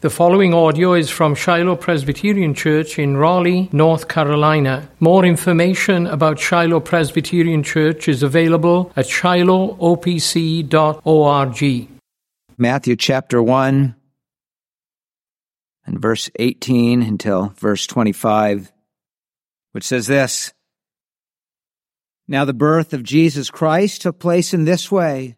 The following audio is from Shiloh Presbyterian Church in Raleigh, North Carolina. More information about Shiloh Presbyterian Church is available at shilohopc.org. Matthew chapter 1 and verse 18 until verse 25, which says this Now the birth of Jesus Christ took place in this way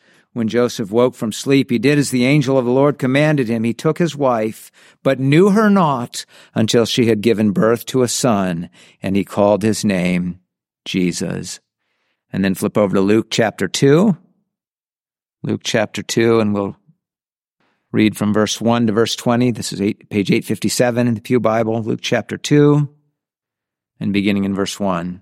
When Joseph woke from sleep, he did as the angel of the Lord commanded him. He took his wife, but knew her not until she had given birth to a son, and he called his name Jesus. And then flip over to Luke chapter 2. Luke chapter 2, and we'll read from verse 1 to verse 20. This is eight, page 857 in the Pew Bible, Luke chapter 2, and beginning in verse 1.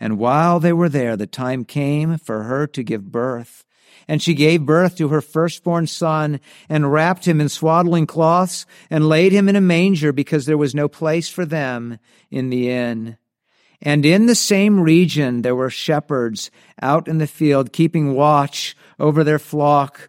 And while they were there, the time came for her to give birth. And she gave birth to her firstborn son and wrapped him in swaddling cloths and laid him in a manger because there was no place for them in the inn. And in the same region there were shepherds out in the field keeping watch over their flock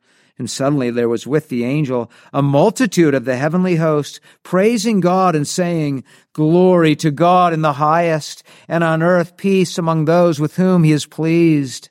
And suddenly there was with the angel a multitude of the heavenly host, praising God and saying, Glory to God in the highest, and on earth peace among those with whom he is pleased.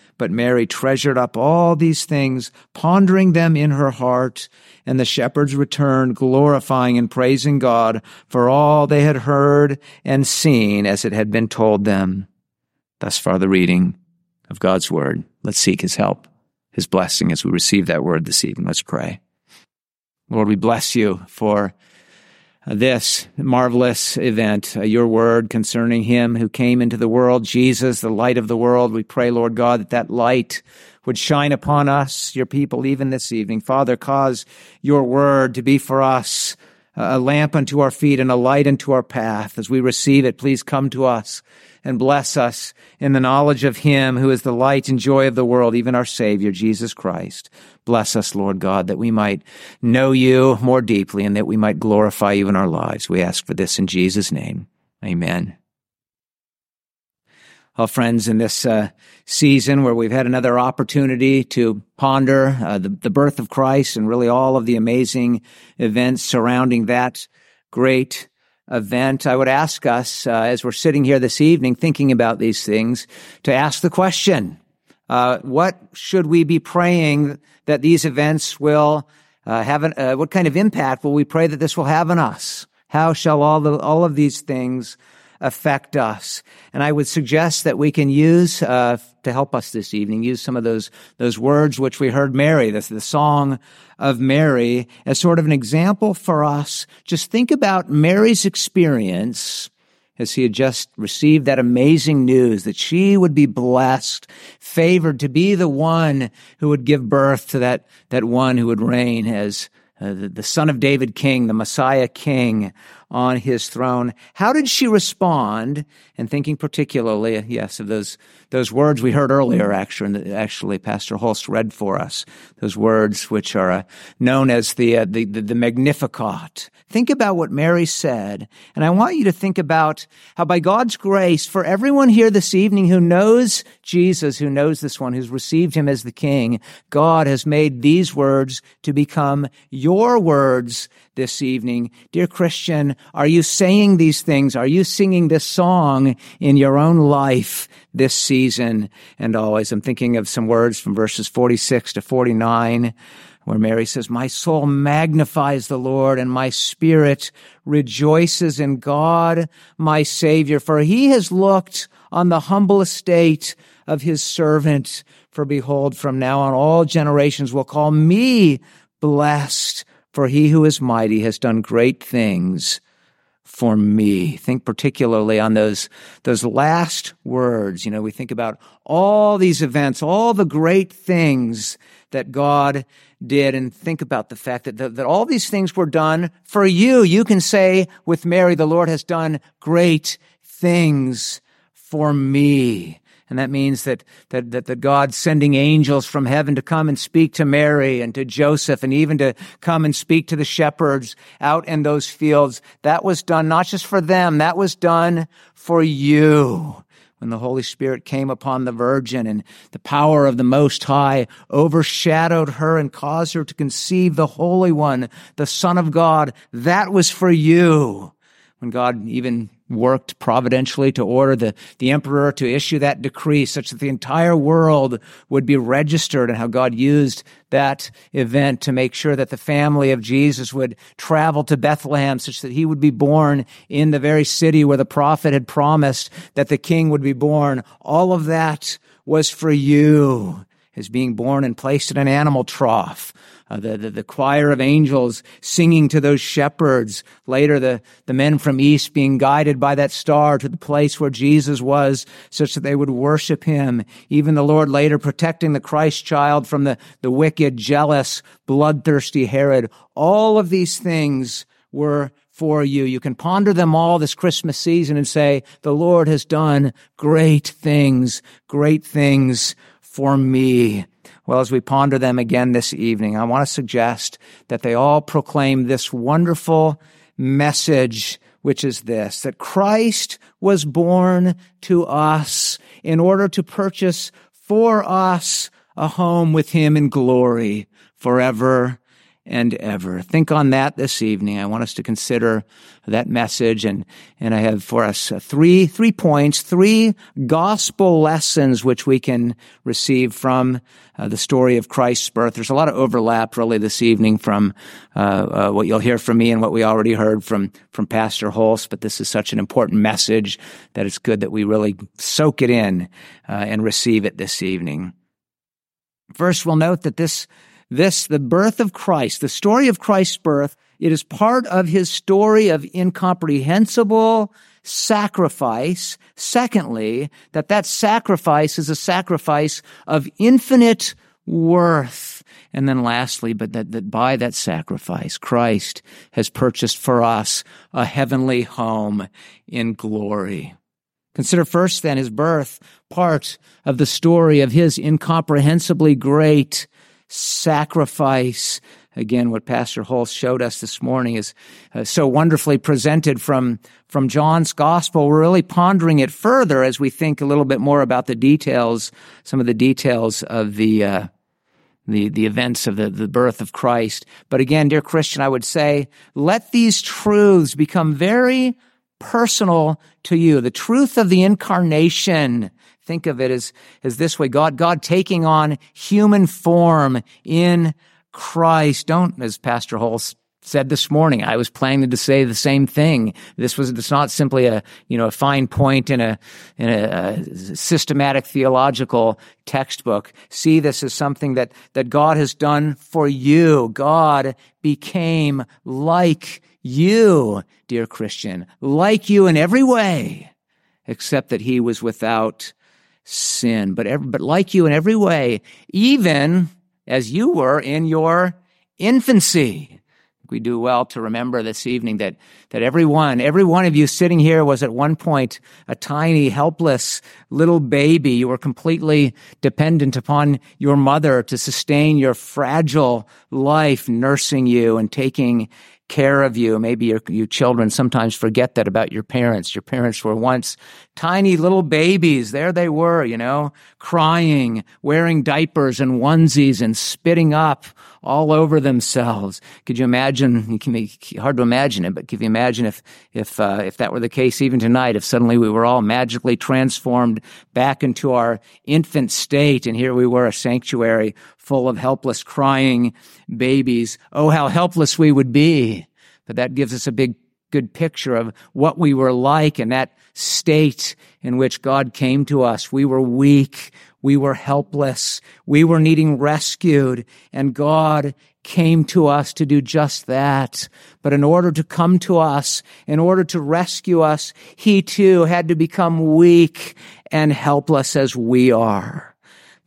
But Mary treasured up all these things, pondering them in her heart. And the shepherds returned, glorifying and praising God for all they had heard and seen as it had been told them. Thus far the reading of God's word. Let's seek his help, his blessing as we receive that word this evening. Let's pray. Lord, we bless you for this marvelous event, uh, your word concerning him who came into the world, Jesus, the light of the world. We pray, Lord God, that that light would shine upon us, your people, even this evening. Father, cause your word to be for us a lamp unto our feet and a light unto our path. As we receive it, please come to us and bless us in the knowledge of Him who is the light and joy of the world, even our Savior, Jesus Christ. Bless us, Lord God, that we might know you more deeply and that we might glorify you in our lives. We ask for this in Jesus' name. Amen. Well, friends, in this uh, season where we've had another opportunity to ponder uh, the, the birth of Christ and really all of the amazing events surrounding that great event, I would ask us, uh, as we're sitting here this evening thinking about these things, to ask the question, uh, what should we be praying that these events will uh, have an, uh, what kind of impact will we pray that this will have on us? How shall all the, all of these things affect us? And I would suggest that we can use, uh, to help us this evening, use some of those, those words which we heard Mary, this, the song of Mary as sort of an example for us. Just think about Mary's experience as he had just received that amazing news that she would be blessed, favored to be the one who would give birth to that, that one who would reign as uh, the, the son of David king, the Messiah king on his throne. How did she respond? And thinking particularly, yes, of those, those words we heard earlier, actually, actually Pastor Holst read for us, those words which are uh, known as the, uh, the, the, the Magnificat. Think about what Mary said. And I want you to think about how by God's grace, for everyone here this evening who knows Jesus, who knows this one, who's received him as the king, God has made these words to become your words this evening. Dear Christian, are you saying these things? Are you singing this song in your own life this season and always? I'm thinking of some words from verses 46 to 49 where Mary says, My soul magnifies the Lord and my spirit rejoices in God, my Savior, for he has looked on the humble estate of his servant. For behold, from now on all generations will call me blessed, for he who is mighty has done great things for me. Think particularly on those, those last words. You know, we think about all these events, all the great things that God did, and think about the fact that, that, that all these things were done for you. You can say with Mary, the Lord has done great things for me. And that means that, that, that, that God's sending angels from heaven to come and speak to Mary and to Joseph and even to come and speak to the shepherds out in those fields. That was done not just for them. That was done for you when the Holy Spirit came upon the Virgin and the power of the Most High overshadowed her and caused her to conceive the Holy One, the Son of God. That was for you. When God even worked providentially to order the, the emperor to issue that decree such that the entire world would be registered and how God used that event to make sure that the family of Jesus would travel to Bethlehem such that he would be born in the very city where the prophet had promised that the king would be born. All of that was for you as being born and placed in an animal trough uh, the, the, the, choir of angels singing to those shepherds. Later, the, the men from east being guided by that star to the place where Jesus was such that they would worship him. Even the Lord later protecting the Christ child from the, the wicked, jealous, bloodthirsty Herod. All of these things were for you. You can ponder them all this Christmas season and say, the Lord has done great things, great things for me. Well, as we ponder them again this evening, I want to suggest that they all proclaim this wonderful message, which is this, that Christ was born to us in order to purchase for us a home with him in glory forever and ever. Think on that this evening. I want us to consider that message and, and I have for us uh, three, three points, three gospel lessons which we can receive from uh, the story of Christ's birth. There's a lot of overlap really this evening from, uh, uh, what you'll hear from me and what we already heard from, from Pastor Holst, but this is such an important message that it's good that we really soak it in, uh, and receive it this evening. First, we'll note that this this, the birth of Christ, the story of Christ's birth, it is part of his story of incomprehensible sacrifice. Secondly, that that sacrifice is a sacrifice of infinite worth. And then lastly, but that, that by that sacrifice, Christ has purchased for us a heavenly home in glory. Consider first then his birth, part of the story of his incomprehensibly great sacrifice. Again, what Pastor Holst showed us this morning is uh, so wonderfully presented from, from John's gospel. We're really pondering it further as we think a little bit more about the details, some of the details of the, uh, the, the events of the, the birth of Christ. But again, dear Christian, I would say, let these truths become very personal to you. The truth of the incarnation think of it as, as this way. God, God taking on human form in Christ. Don't, as Pastor Holst said this morning. I was planning to say the same thing. This was it's not simply a you know a fine point in a in a, a, systematic theological textbook. See this as something that that God has done for you. God became like you, dear Christian, like you in every way, except that he was without sin, but every, but like you in every way, even as you were in your infancy we do well to remember this evening that, that every one, every one of you sitting here was at one point a tiny, helpless little baby. You were completely dependent upon your mother to sustain your fragile life, nursing you and taking care of you. Maybe your, you children sometimes forget that about your parents. Your parents were once tiny little babies. There they were, you know, crying, wearing diapers and onesies and spitting up all over themselves. Could you imagine? It can be hard to imagine it, but can you imagine if if uh, if that were the case even tonight? If suddenly we were all magically transformed back into our infant state, and here we were, a sanctuary full of helpless, crying babies. Oh, how helpless we would be! But that gives us a big good picture of what we were like in that state in which God came to us. We were weak. We were helpless. We were needing rescued and God came to us to do just that. But in order to come to us, in order to rescue us, he too had to become weak and helpless as we are.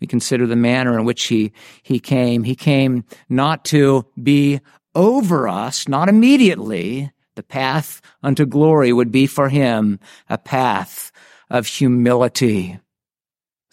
We consider the manner in which he, he came. He came not to be over us, not immediately. The path unto glory would be for him a path of humility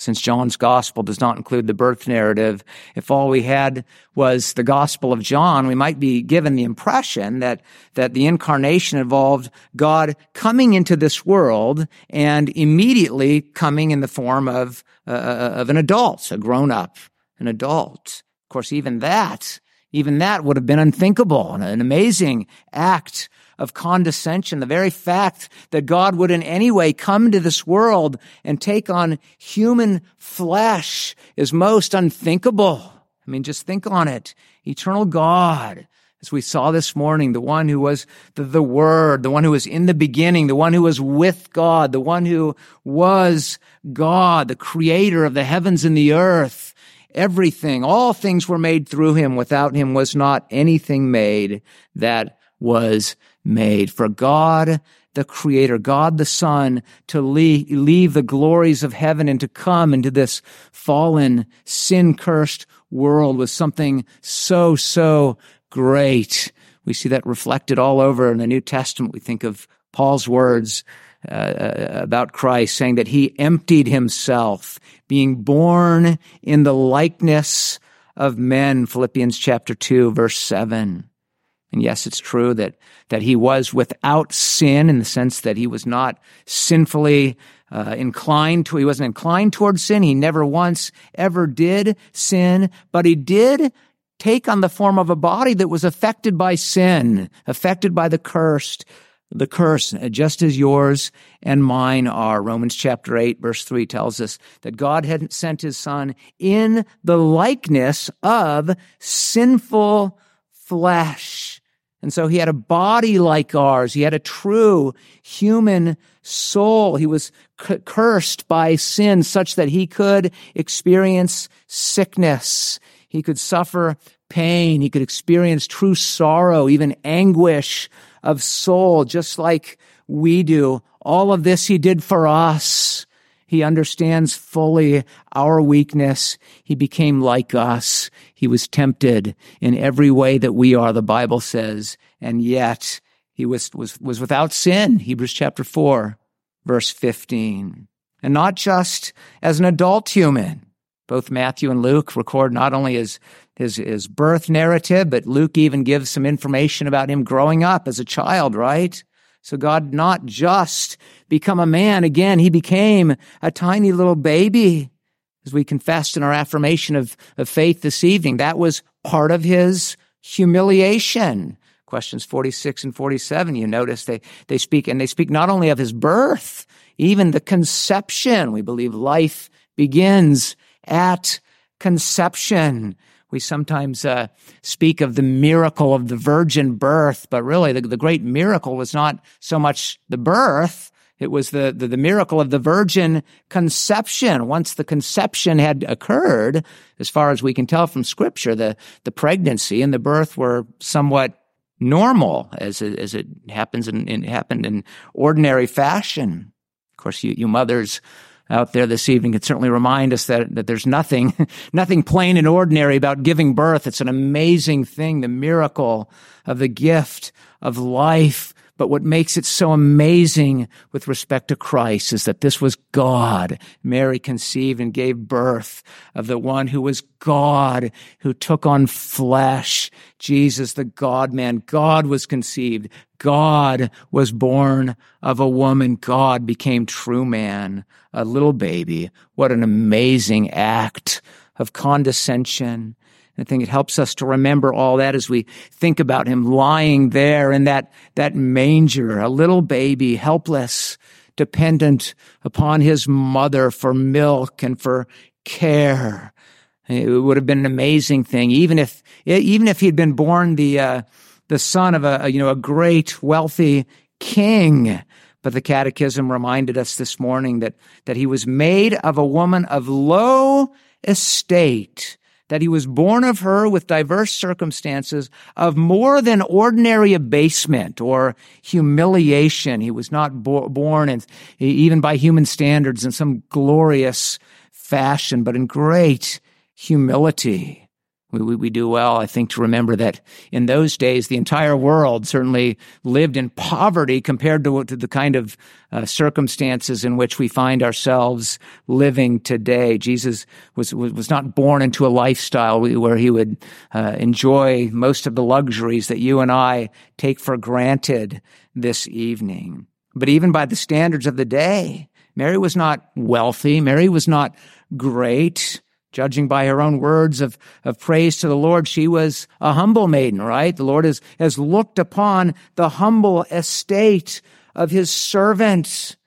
since John's gospel does not include the birth narrative, if all we had was the gospel of John, we might be given the impression that, that the incarnation involved God coming into this world and immediately coming in the form of, uh, of an adult, a grown up, an adult. Of course, even that, even that would have been unthinkable, an amazing act of condescension, the very fact that God would in any way come to this world and take on human flesh is most unthinkable. I mean, just think on it. Eternal God, as we saw this morning, the one who was the, the Word, the one who was in the beginning, the one who was with God, the one who was God, the creator of the heavens and the earth. Everything, all things were made through him. Without him was not anything made that was made. For God, the creator, God the Son, to leave, leave the glories of heaven and to come into this fallen, sin cursed world was something so, so great. We see that reflected all over in the New Testament. We think of Paul's words uh, uh about Christ saying that he emptied himself, being born in the likeness of men. Philippians chapter 2, verse 7. And yes, it's true that, that he was without sin in the sense that he was not sinfully uh, inclined to, he wasn't inclined towards sin. He never once ever did sin, but he did take on the form of a body that was affected by sin, affected by the cursed, the curse, uh, just as yours and mine are. Romans chapter 8 verse 3 tells us that God had sent his son in the likeness of sinful flesh. And so he had a body like ours. He had a true human soul. He was c- cursed by sin such that he could experience sickness. He could suffer pain. He could experience true sorrow, even anguish of soul, just like we do. All of this he did for us. He understands fully our weakness. He became like us. He was tempted in every way that we are, the Bible says, and yet he was, was, was without sin. Hebrews chapter 4, verse 15. And not just as an adult human. Both Matthew and Luke record not only his, his, his birth narrative, but Luke even gives some information about him growing up as a child, right? So God not just become a man again, he became a tiny little baby. As we confessed in our affirmation of, of faith this evening, that was part of his humiliation. Questions 46 and 47, you notice they, they speak, and they speak not only of his birth, even the conception. We believe life begins at conception we sometimes uh, speak of the miracle of the virgin birth, but really the, the great miracle was not so much the birth. It was the, the, the miracle of the virgin conception. Once the conception had occurred, as far as we can tell from scripture, the, the pregnancy and the birth were somewhat normal as it, as it happens in, in happened in ordinary fashion. Of course, you, you mothers out there this evening can certainly remind us that, that there's nothing, nothing plain and ordinary about giving birth. It's an amazing thing, the miracle of the gift of life. But what makes it so amazing with respect to Christ is that this was God. Mary conceived and gave birth of the one who was God, who took on flesh. Jesus, the God man. God was conceived. God was born of a woman. God became true man, a little baby. What an amazing act of condescension. I think it helps us to remember all that as we think about him lying there in that, that manger, a little baby, helpless, dependent upon his mother for milk and for care. It would have been an amazing thing, even if, even if he'd been born the, uh, the son of a, you know, a great wealthy king. But the catechism reminded us this morning that, that he was made of a woman of low estate, that he was born of her with diverse circumstances of more than ordinary abasement or humiliation. He was not bo- born in, even by human standards in some glorious fashion, but in great humility. We, we, we, do well, I think, to remember that in those days, the entire world certainly lived in poverty compared to, to the kind of uh, circumstances in which we find ourselves living today. Jesus was, was, not born into a lifestyle where he would uh, enjoy most of the luxuries that you and I take for granted this evening. But even by the standards of the day, Mary was not wealthy. Mary was not great. Judging by her own words of, of praise to the Lord, she was a humble maiden, right? The Lord has, has looked upon the humble estate of his servant.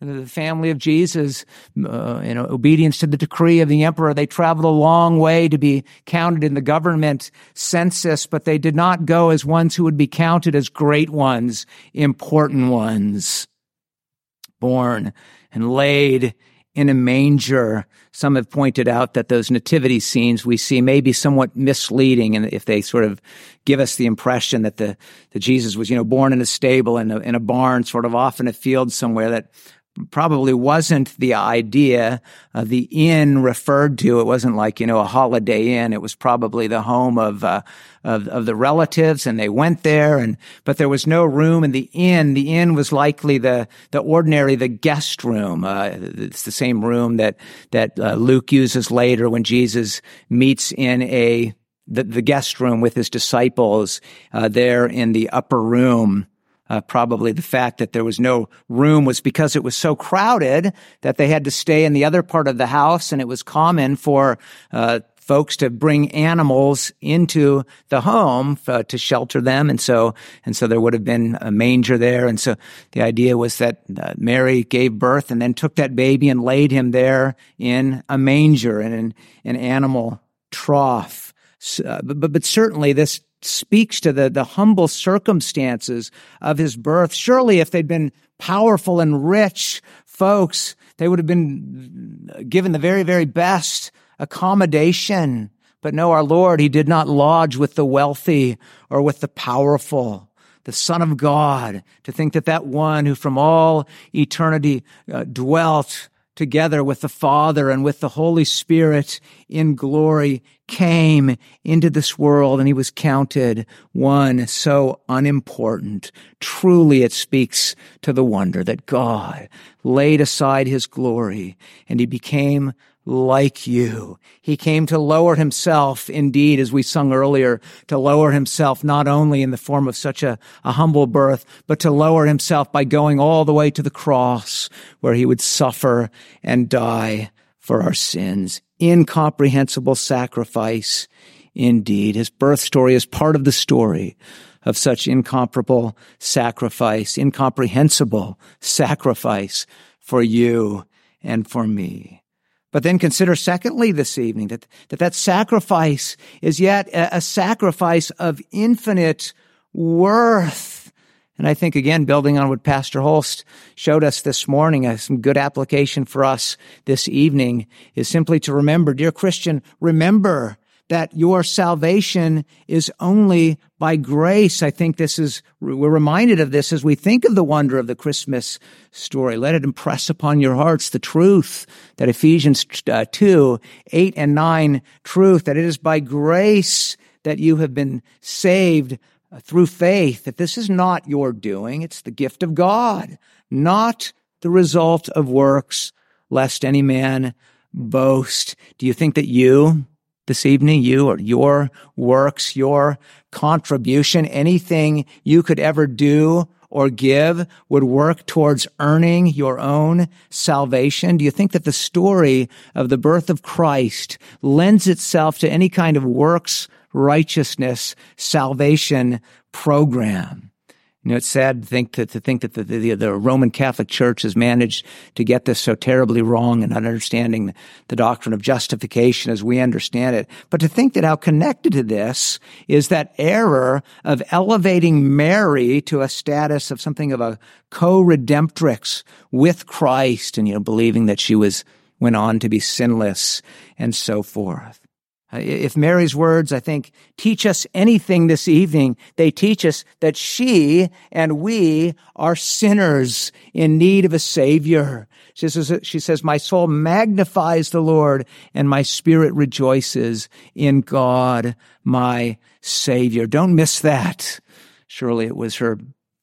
And the family of Jesus, uh, in obedience to the decree of the emperor, they traveled a long way to be counted in the government census, but they did not go as ones who would be counted as great ones, important ones. Born and laid in a manger. Some have pointed out that those nativity scenes we see may be somewhat misleading, and if they sort of give us the impression that the that Jesus was, you know, born in a stable in a, in a barn, sort of off in a field somewhere, that probably wasn't the idea. Uh, the inn referred to it wasn't like you know a holiday inn. It was probably the home of, uh, of of the relatives, and they went there. And but there was no room in the inn. The inn was likely the the ordinary the guest room. Uh, it's the same room that that uh, Luke uses later when Jesus meets in a the, the guest room with his disciples uh, there in the upper room. Uh, probably the fact that there was no room was because it was so crowded that they had to stay in the other part of the house, and it was common for uh, folks to bring animals into the home uh, to shelter them, and so and so there would have been a manger there, and so the idea was that uh, Mary gave birth and then took that baby and laid him there in a manger and in an animal trough. Uh, but, but certainly this speaks to the, the humble circumstances of his birth. Surely if they'd been powerful and rich folks, they would have been given the very, very best accommodation. But no, our Lord, he did not lodge with the wealthy or with the powerful. The Son of God, to think that that one who from all eternity uh, dwelt together with the Father and with the Holy Spirit in glory came into this world and he was counted one so unimportant. Truly it speaks to the wonder that God laid aside his glory and he became like you. He came to lower himself, indeed, as we sung earlier, to lower himself not only in the form of such a, a, humble birth, but to lower himself by going all the way to the cross where he would suffer and die for our sins. Incomprehensible sacrifice, indeed. His birth story is part of the story of such incomparable sacrifice, incomprehensible sacrifice for you and for me. But then consider secondly this evening that that, that sacrifice is yet a, sacrifice of infinite worth. And I think again, building on what Pastor Holst showed us this morning, uh, some good application for us this evening is simply to remember, dear Christian, remember that your salvation is only by grace. I think this is, we're reminded of this as we think of the wonder of the Christmas story. Let it impress upon your hearts the truth that Ephesians uh, 2, 8 and 9 truth, that it is by grace that you have been saved uh, through faith, that this is not your doing. It's the gift of God, not the result of works, lest any man boast. Do you think that you, this evening, you or your works, your contribution, anything you could ever do or give would work towards earning your own salvation? Do you think that the story of the birth of Christ lends itself to any kind of works righteousness salvation program? You know, it's sad to think to, to think that the, the, the, Roman Catholic Church has managed to get this so terribly wrong in understanding the doctrine of justification as we understand it. But to think that how connected to this is that error of elevating Mary to a status of something of a co-redemptrix with Christ and, you know, believing that she was, went on to be sinless and so forth. Uh, if Mary's words, I think, teach us anything this evening, they teach us that she and we are sinners in need of a savior. She says, she says, my soul magnifies the Lord and my spirit rejoices in God, my savior. Don't miss that. Surely it was her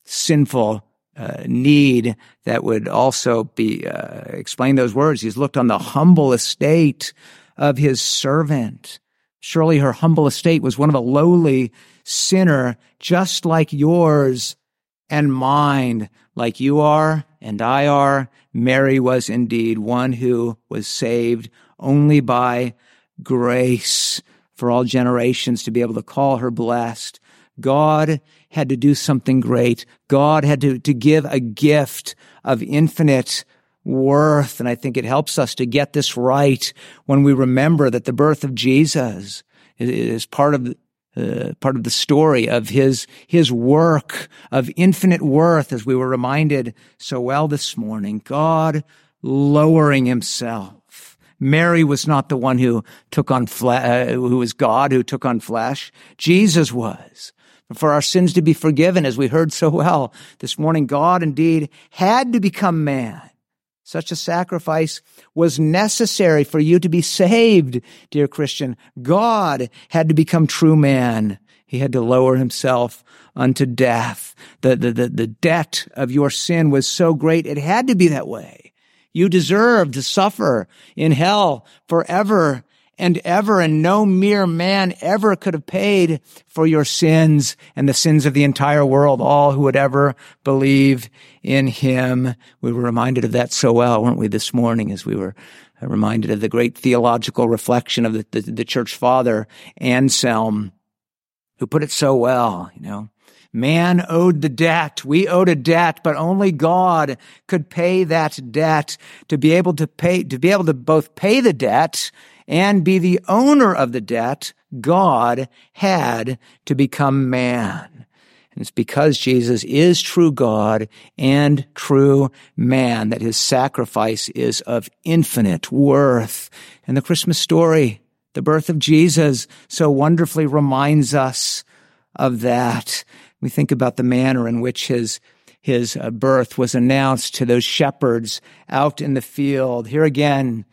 sinful uh, need that would also be uh, explain those words. He's looked on the humble estate of his servant. Surely her humble estate was one of a lowly sinner, just like yours and mine, like you are and I are. Mary was indeed one who was saved only by grace for all generations to be able to call her blessed. God had to do something great. God had to, to give a gift of infinite worth. And I think it helps us to get this right when we remember that the birth of Jesus is part of uh, part of the story of his his work of infinite worth, as we were reminded so well this morning. God lowering himself. Mary was not the one who took on flesh, uh, who was God who took on flesh. Jesus was. For our sins to be forgiven, as we heard so well this morning, God indeed had to become man such a sacrifice was necessary for you to be saved, dear Christian. God had to become true man. He had to lower himself unto death. The, the, the, the debt of your sin was so great, it had to be that way. You deserved to suffer in hell forever and ever, and no mere man ever could have paid for your sins and the sins of the entire world, all who would ever believe in him. We were reminded of that so well, weren't we, this morning as we were reminded of the great theological reflection of the, the, the church father, Anselm, who put it so well, you know. Man owed the debt. We owed a debt, but only God could pay that debt to be able to pay, to be able to both pay the debt and be the owner of the debt, God had to become man. And it's because Jesus is true God and true man that his sacrifice is of infinite worth. And the Christmas story, the birth of Jesus, so wonderfully reminds us of that. We think about the manner in which his his uh, birth was announced to those shepherds out in the field. Here again,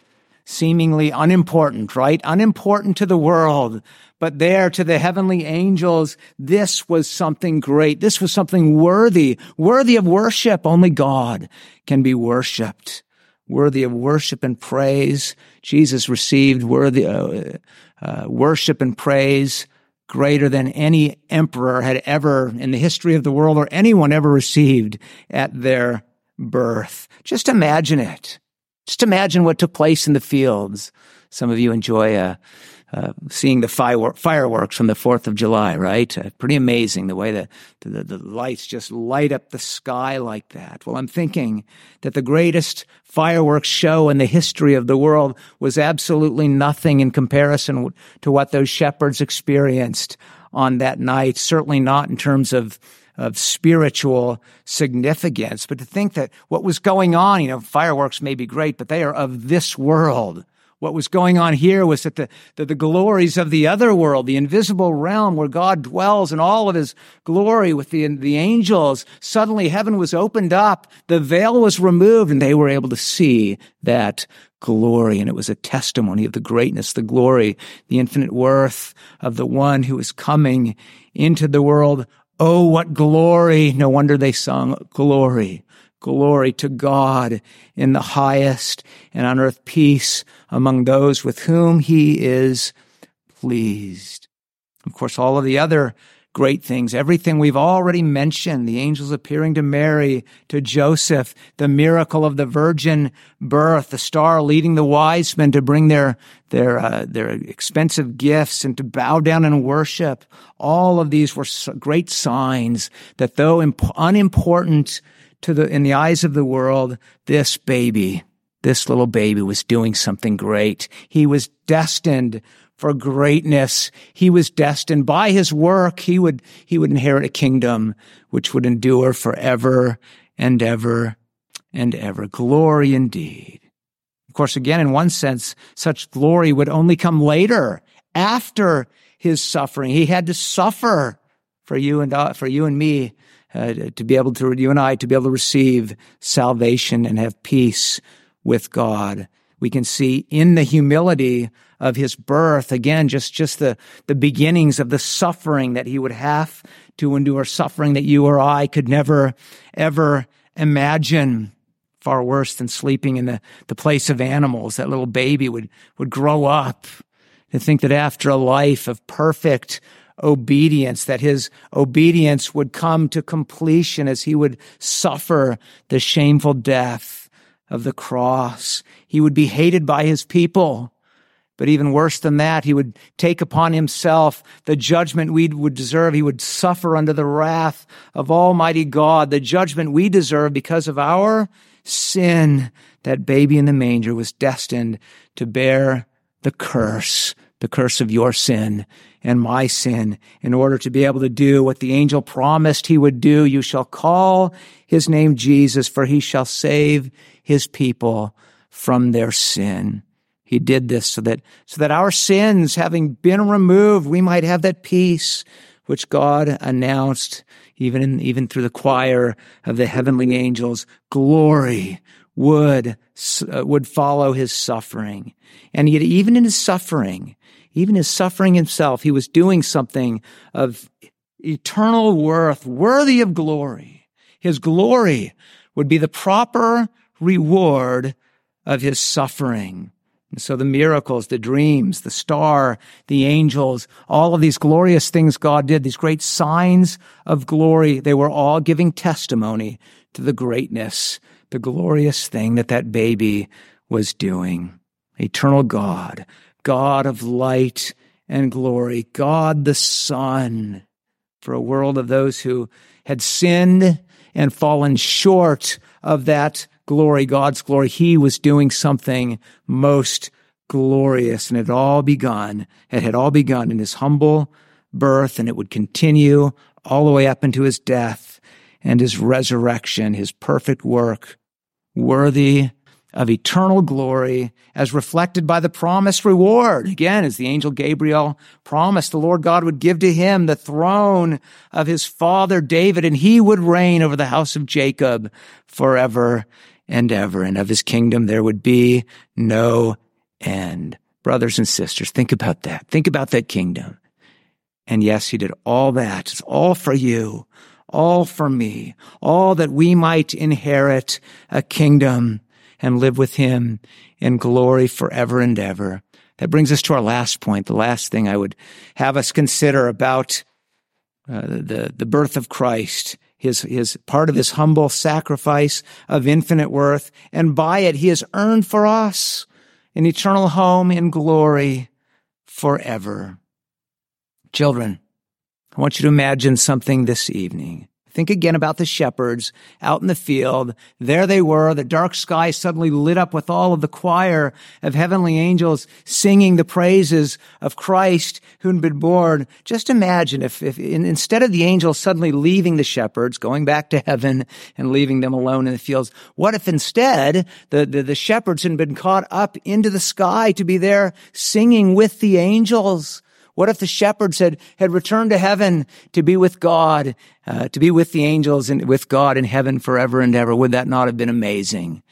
seemingly unimportant, right? Unimportant to the world. But there to the heavenly angels, this was something great. This was something worthy, worthy of worship. Only God can be worshiped. Worthy of worship and praise. Jesus received worthy, uh, uh, worship and praise greater than any emperor had ever in the history of the world or anyone ever received at their birth. Just imagine it. Just imagine what took place in the fields. Some of you enjoy a, uh, seeing the fire, fireworks from the 4th of July, right? Uh, pretty amazing the way the, the, the lights just light up the sky like that. Well, I'm thinking that the greatest fireworks show in the history of the world was absolutely nothing in comparison to what those shepherds experienced on that night. Certainly not in terms of of spiritual significance, but to think that what was going on, you know, fireworks may be great, but they are of this world. What was going on here was that the, that the glories of the other world, the invisible realm where God dwells in all of his glory with the, the angels, suddenly heaven was opened up, the veil was removed, and they were able to see that glory. And it was a testimony of the greatness, the glory, the infinite worth of the one who is coming into the world. Oh, what glory. No wonder they sung glory. Glory to God in the highest and on earth peace among those with whom he is pleased. Of course, all of the other great things, everything we've already mentioned, the angels appearing to Mary, to Joseph, the miracle of the virgin birth, the star leading the wise men to bring their, their, uh, their expensive gifts and to bow down and worship. All of these were great signs that though imp- unimportant to the, in the eyes of the world, this baby, this little baby was doing something great. He was destined for greatness. He was destined by his work. He would, he would inherit a kingdom which would endure forever and ever and ever. Glory indeed. Of course, again, in one sense, such glory would only come later after his suffering. He had to suffer for you and uh, for you and me uh, to be able to, you and I, to be able to receive salvation and have peace with God. We can see in the humility of his birth, again, just, just the, the beginnings of the suffering that he would have to endure, suffering that you or I could never, ever imagine. Far worse than sleeping in the, the place of animals. That little baby would, would grow up to think that after a life of perfect obedience, that his obedience would come to completion as he would suffer the shameful death of the cross. He would be hated by his people. But even worse than that, he would take upon himself the judgment we would deserve. He would suffer under the wrath of Almighty God, the judgment we deserve because of our sin. That baby in the manger was destined to bear the curse, the curse of your sin and my sin in order to be able to do what the angel promised he would do. You shall call his name Jesus, for he shall save his people from their sin. He did this so that, so that our sins having been removed, we might have that peace which God announced even in, even through the choir of the heavenly angels. Glory would, uh, would follow his suffering. And yet, even in his suffering, even his suffering himself, he was doing something of eternal worth, worthy of glory. His glory would be the proper reward of his suffering. And so the miracles, the dreams, the star, the angels, all of these glorious things God did, these great signs of glory, they were all giving testimony to the greatness, the glorious thing that that baby was doing. Eternal God, God of light and glory, God the Son, for a world of those who had sinned and fallen short of that glory, God's glory. He was doing something most glorious and it had all begun. It had all begun in his humble birth and it would continue all the way up into his death and his resurrection, his perfect work, worthy of eternal glory as reflected by the promised reward. Again, as the angel Gabriel promised, the Lord God would give to him the throne of his father David, and he would reign over the house of Jacob forever and ever. And of his kingdom there would be no end. Brothers and sisters, think about that. Think about that kingdom. And yes, he did all that. It's all for you, all for me, all that we might inherit a kingdom and live with him in glory forever and ever. That brings us to our last point, the last thing I would have us consider about uh, the, the birth of Christ, his, his part of his humble sacrifice of infinite worth. And by it, he has earned for us an eternal home in glory forever. Children, I want you to imagine something this evening. Think again about the shepherds out in the field. There they were. The dark sky suddenly lit up with all of the choir of heavenly angels singing the praises of Christ who'd been born. Just imagine if, if instead of the angels suddenly leaving the shepherds, going back to heaven and leaving them alone in the fields, what if instead the, the, the shepherds had been caught up into the sky to be there singing with the angels? What if the shepherds had, had returned to heaven to be with God, uh, to be with the angels and with God in heaven forever and ever? Would that not have been amazing?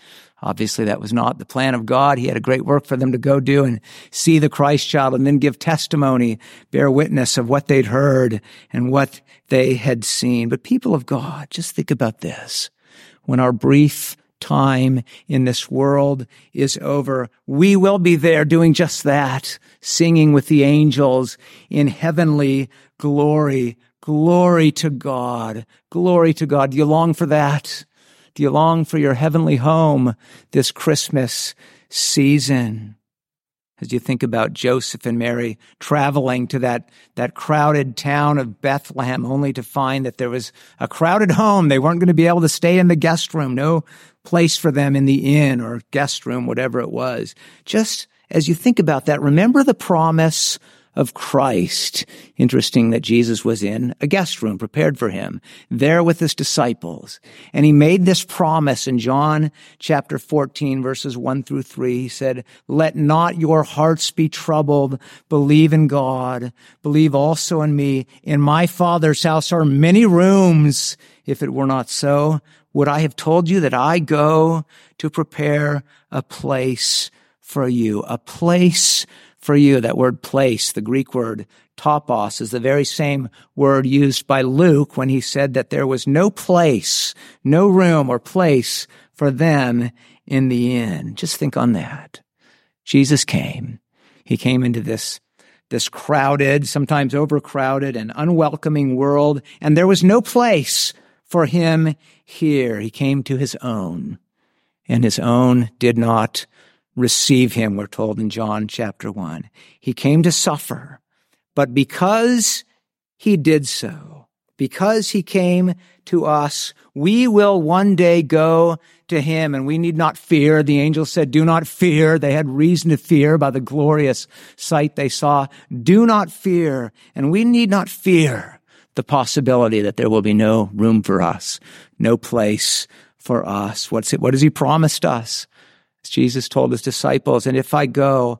Obviously, that was not the plan of God. He had a great work for them to go do and see the Christ child and then give testimony, bear witness of what they'd heard and what they had seen. But people of God, just think about this. When our brief time in this world is over. We will be there doing just that, singing with the angels in heavenly glory. Glory to God. Glory to God. Do you long for that? Do you long for your heavenly home this Christmas season? as you think about Joseph and Mary traveling to that, that crowded town of Bethlehem only to find that there was a crowded home. They weren't going to be able to stay in the guest room. No place for them in the inn or guest room, whatever it was. Just as you think about that, remember the promise of Christ. Interesting that Jesus was in a guest room prepared for him, there with his disciples. And he made this promise in John chapter 14 verses 1 through 3. He said, let not your hearts be troubled. Believe in God. Believe also in me. In my father's house are many rooms. If it were not so, would I have told you that I go to prepare a place for you, a place for you. That word place, the Greek word topos, is the very same word used by Luke when he said that there was no place, no room or place for them in the inn. Just think on that. Jesus came. He came into this this crowded, sometimes overcrowded and unwelcoming world, and there was no place for him here. He came to his own, and his own did not receive him, we're told in John chapter 1. He came to suffer, but because he did so, because he came to us, we will one day go to him and we need not fear. The angel said, do not fear. They had reason to fear by the glorious sight they saw. Do not fear. And we need not fear the possibility that there will be no room for us, no place for us. What's it? What has he promised us? Jesus told his disciples, and if I go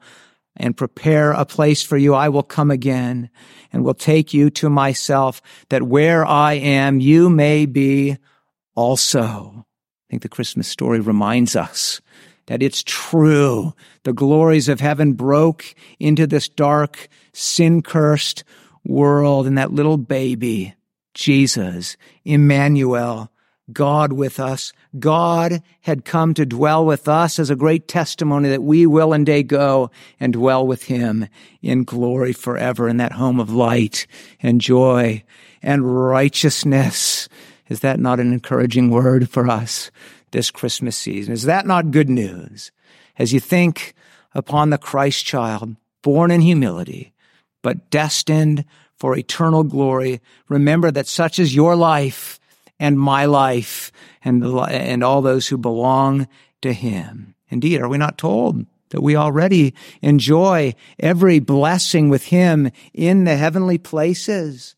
and prepare a place for you, I will come again and will take you to myself that where I am, you may be also. I think the Christmas story reminds us that it's true. The glories of heaven broke into this dark, sin cursed world and that little baby, Jesus, Emmanuel, God with us. God had come to dwell with us as a great testimony that we will one day go and dwell with him in glory forever in that home of light and joy and righteousness. Is that not an encouraging word for us this Christmas season? Is that not good news? As you think upon the Christ child, born in humility, but destined for eternal glory, remember that such is your life and my life and, and all those who belong to him. Indeed, are we not told that we already enjoy every blessing with him in the heavenly places?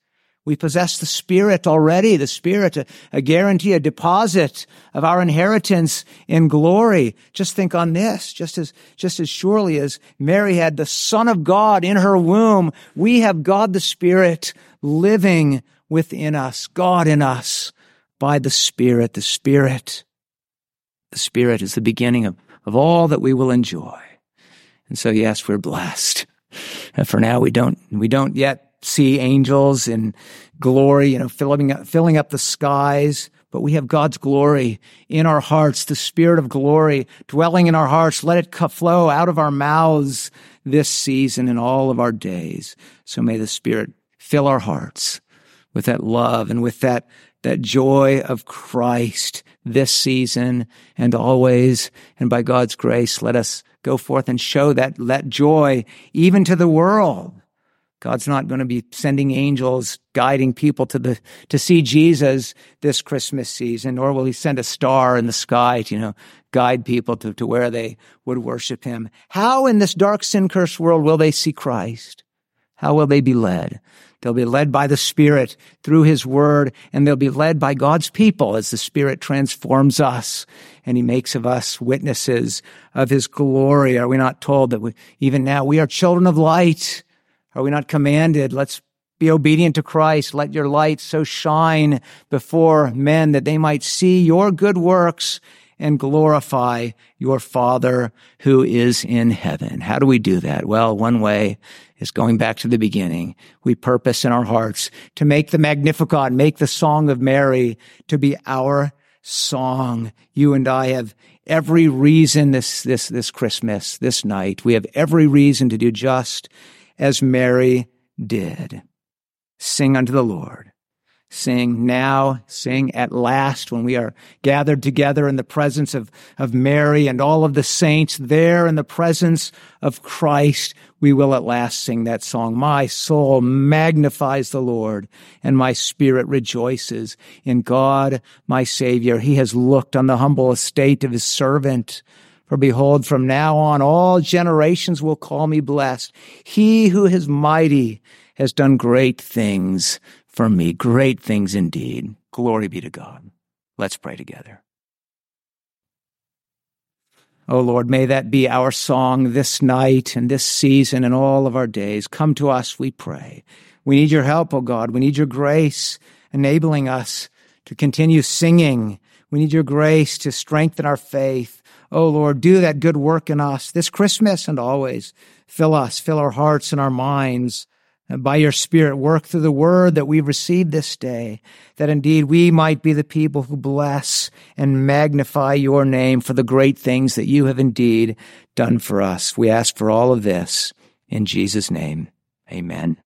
We possess the Spirit already, the Spirit, a, a, guarantee, a deposit of our inheritance in glory. Just think on this, just as, just as surely as Mary had the Son of God in her womb, we have God the Spirit living within us, God in us by the Spirit. The Spirit, the Spirit is the beginning of, of all that we will enjoy. And so, yes, we're blessed. And for now, we don't, we don't yet see angels in glory, you know, filling up, filling up the skies, but we have God's glory in our hearts, the Spirit of glory dwelling in our hearts. Let it flow out of our mouths this season and all of our days. So may the Spirit fill our hearts with that love and with that that joy of Christ this season and always. And by God's grace, let us go forth and show that, that joy even to the world. God's not going to be sending angels guiding people to the, to see Jesus this Christmas season, nor will he send a star in the sky to, you know, guide people to, to where they would worship him. How in this dark sin cursed world will they see Christ? How will they be led? They'll be led by the Spirit through His Word, and they'll be led by God's people as the Spirit transforms us and He makes of us witnesses of His glory. Are we not told that we, even now we are children of light? Are we not commanded? Let's be obedient to Christ. Let your light so shine before men that they might see your good works and glorify your Father who is in heaven. How do we do that? Well, one way is going back to the beginning. We purpose in our hearts to make the Magnificat, make the song of Mary to be our song. You and I have every reason this, this, this Christmas, this night, we have every reason to do just as Mary did. Sing unto the Lord sing now, sing at last when we are gathered together in the presence of, of Mary and all of the saints there in the presence of Christ. We will at last sing that song. My soul magnifies the Lord and my spirit rejoices in God, my Savior. He has looked on the humble estate of his servant. For behold, from now on, all generations will call me blessed. He who is mighty has done great things for me great things indeed. Glory be to God. Let's pray together. Oh Lord, may that be our song this night and this season and all of our days. Come to us, we pray. We need your help, oh God. We need your grace enabling us to continue singing. We need your grace to strengthen our faith. Oh Lord, do that good work in us this Christmas and always. Fill us, fill our hearts and our minds and by your Spirit, work through the word that we've received this day, that indeed we might be the people who bless and magnify your name for the great things that you have indeed done for us. We ask for all of this in Jesus' name. Amen.